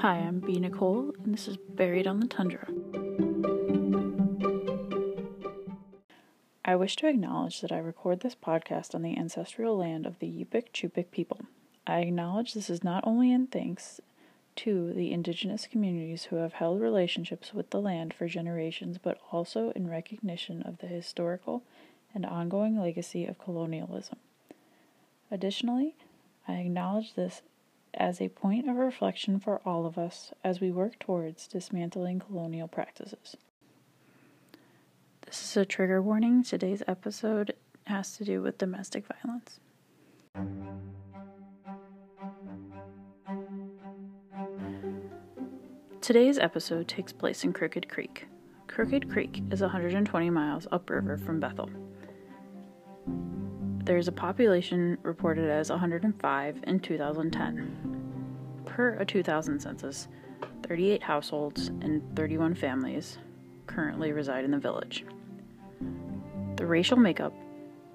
Hi, I'm B. Nicole, and this is Buried on the Tundra. I wish to acknowledge that I record this podcast on the ancestral land of the Yupik Cup'ik people. I acknowledge this is not only in thanks to the indigenous communities who have held relationships with the land for generations, but also in recognition of the historical and ongoing legacy of colonialism. Additionally, I acknowledge this as a point of reflection for all of us as we work towards dismantling colonial practices. This is a trigger warning. Today's episode has to do with domestic violence. Today's episode takes place in Crooked Creek. Crooked Creek is 120 miles upriver from Bethel. There is a population reported as 105 in 2010. Per a 2000 census, 38 households and 31 families currently reside in the village. The racial makeup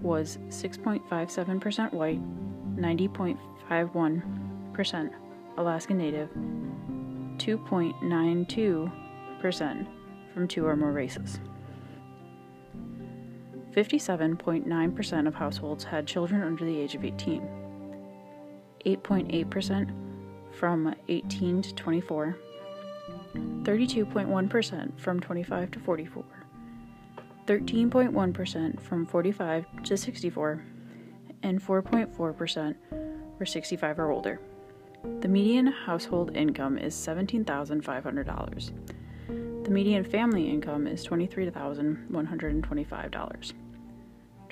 was 6.57% white, 90.51% Alaskan Native, 2.92% from two or more races. 57.9% of households had children under the age of 18, 8.8% from 18 to 24, 32.1% from 25 to 44, 13.1% from 45 to 64, and 4.4% were 65 or older. The median household income is $17,500. The median family income is $23,125.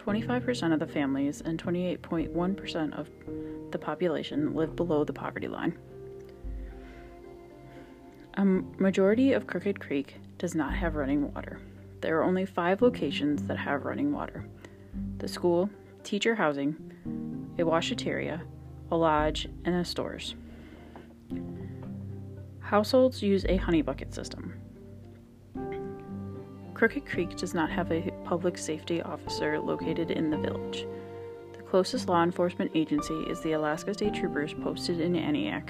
25% of the families and 28.1% of the population live below the poverty line. A majority of Crooked Creek does not have running water. There are only five locations that have running water the school, teacher housing, a washateria, a lodge, and the stores. Households use a honey bucket system. Crooked Creek does not have a public safety officer located in the village. The closest law enforcement agency is the Alaska State Troopers posted in Aniak.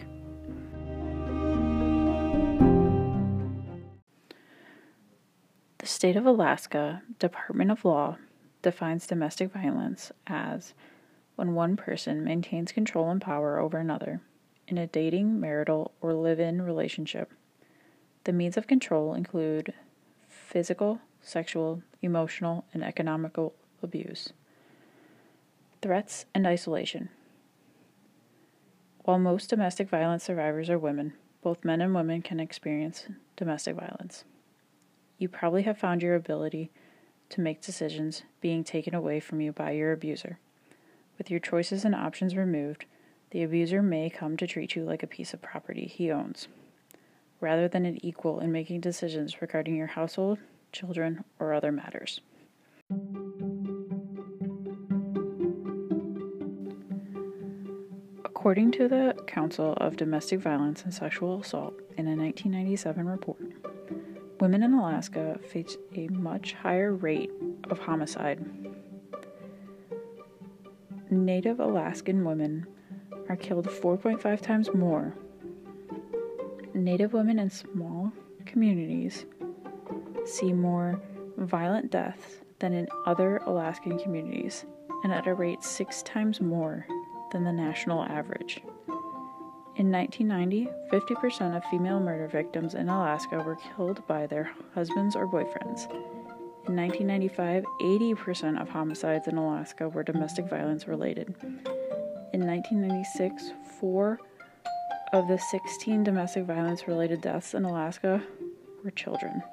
The State of Alaska Department of Law defines domestic violence as when one person maintains control and power over another in a dating, marital, or live in relationship. The means of control include physical, sexual, emotional, and economical abuse. Threats and isolation. While most domestic violence survivors are women, both men and women can experience domestic violence. You probably have found your ability to make decisions being taken away from you by your abuser. With your choices and options removed, the abuser may come to treat you like a piece of property he owns rather than an equal in making decisions regarding your household, children, or other matters. According to the Council of Domestic Violence and Sexual Assault in a 1997 report, women in Alaska face a much higher rate of homicide. Native Alaskan women are killed 4.5 times more Native women in small communities see more violent deaths than in other Alaskan communities, and at a rate six times more than the national average. In 1990, 50% of female murder victims in Alaska were killed by their husbands or boyfriends. In 1995, 80% of homicides in Alaska were domestic violence related. In 1996, 4 of the 16 domestic violence related deaths in Alaska were children.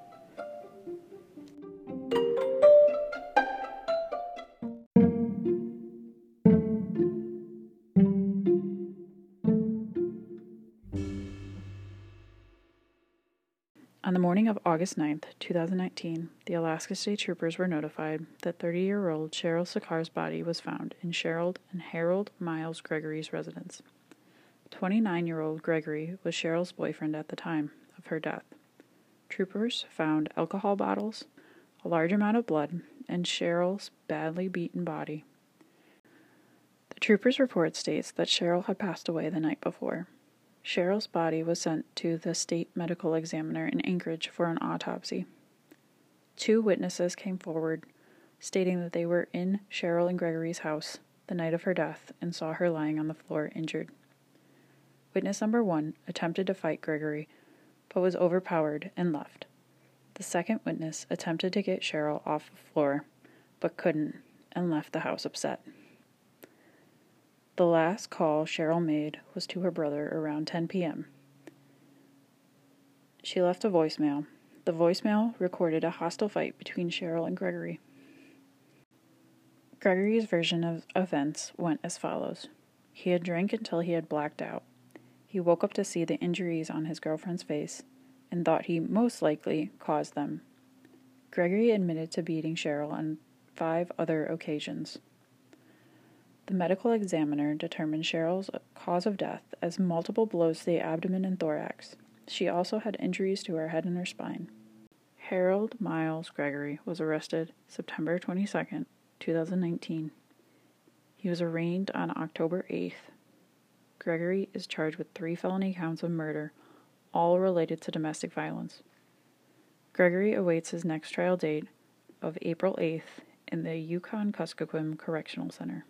On the morning of August 9th, 2019, the Alaska State Troopers were notified that 30 year old Cheryl Sakar's body was found in Cheryl and Harold Miles Gregory's residence. 29 year old Gregory was Cheryl's boyfriend at the time of her death. Troopers found alcohol bottles, a large amount of blood, and Cheryl's badly beaten body. The trooper's report states that Cheryl had passed away the night before. Cheryl's body was sent to the state medical examiner in Anchorage for an autopsy. Two witnesses came forward stating that they were in Cheryl and Gregory's house the night of her death and saw her lying on the floor injured. Witness number one attempted to fight Gregory, but was overpowered and left. The second witness attempted to get Cheryl off the floor, but couldn't and left the house upset. The last call Cheryl made was to her brother around 10 p.m. She left a voicemail. The voicemail recorded a hostile fight between Cheryl and Gregory. Gregory's version of events went as follows He had drank until he had blacked out. He woke up to see the injuries on his girlfriend's face and thought he most likely caused them. Gregory admitted to beating Cheryl on five other occasions. The medical examiner determined Cheryl's cause of death as multiple blows to the abdomen and thorax. She also had injuries to her head and her spine. Harold Miles Gregory was arrested September 22, 2019. He was arraigned on October 8th. Gregory is charged with three felony counts of murder, all related to domestic violence. Gregory awaits his next trial date of April 8th in the Yukon Kuskokwim Correctional Center.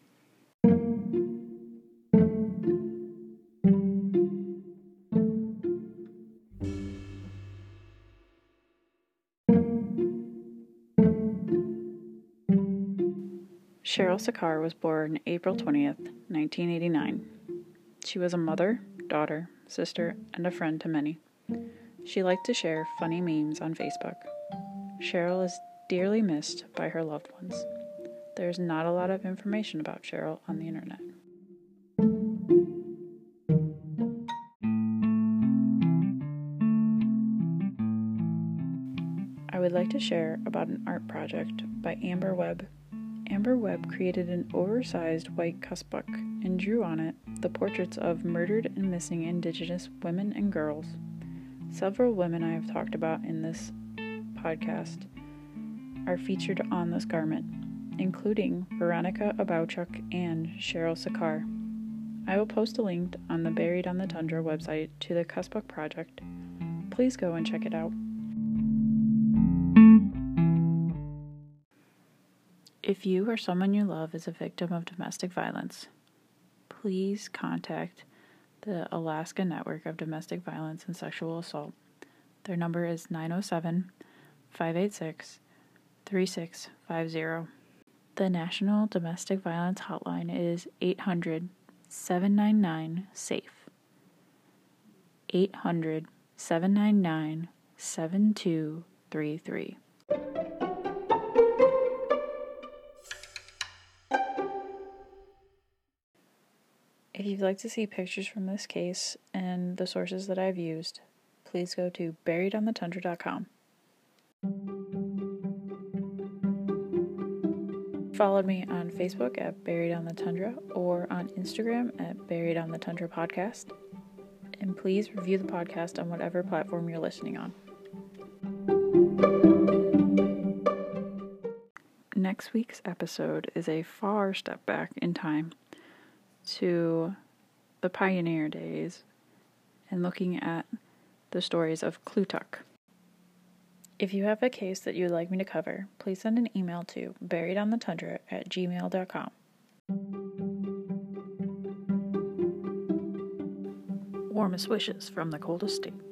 Cheryl Sakar was born April 20th, 1989. She was a mother, daughter, sister, and a friend to many. She liked to share funny memes on Facebook. Cheryl is dearly missed by her loved ones. There's not a lot of information about Cheryl on the internet. I would like to share about an art project by Amber Webb Amber Webb created an oversized white kuspuk and drew on it the portraits of murdered and missing Indigenous women and girls. Several women I have talked about in this podcast are featured on this garment, including Veronica Abouchuk and Cheryl Sakar. I will post a link on the Buried on the Tundra website to the Kuspuk project. Please go and check it out. If you or someone you love is a victim of domestic violence, please contact the Alaska Network of Domestic Violence and Sexual Assault. Their number is 907 586 3650. The National Domestic Violence Hotline is 800 799 SAFE. 800 799 7233. If you'd like to see pictures from this case and the sources that I've used, please go to buriedonthetundra.com. Follow me on Facebook at Buried on the Tundra or on Instagram at Buried on the Tundra Podcast. And please review the podcast on whatever platform you're listening on. Next week's episode is a far step back in time to the pioneer days and looking at the stories of Clutha. If you have a case that you would like me to cover, please send an email to buriedonthetundra at gmail.com. Warmest wishes from the coldest state.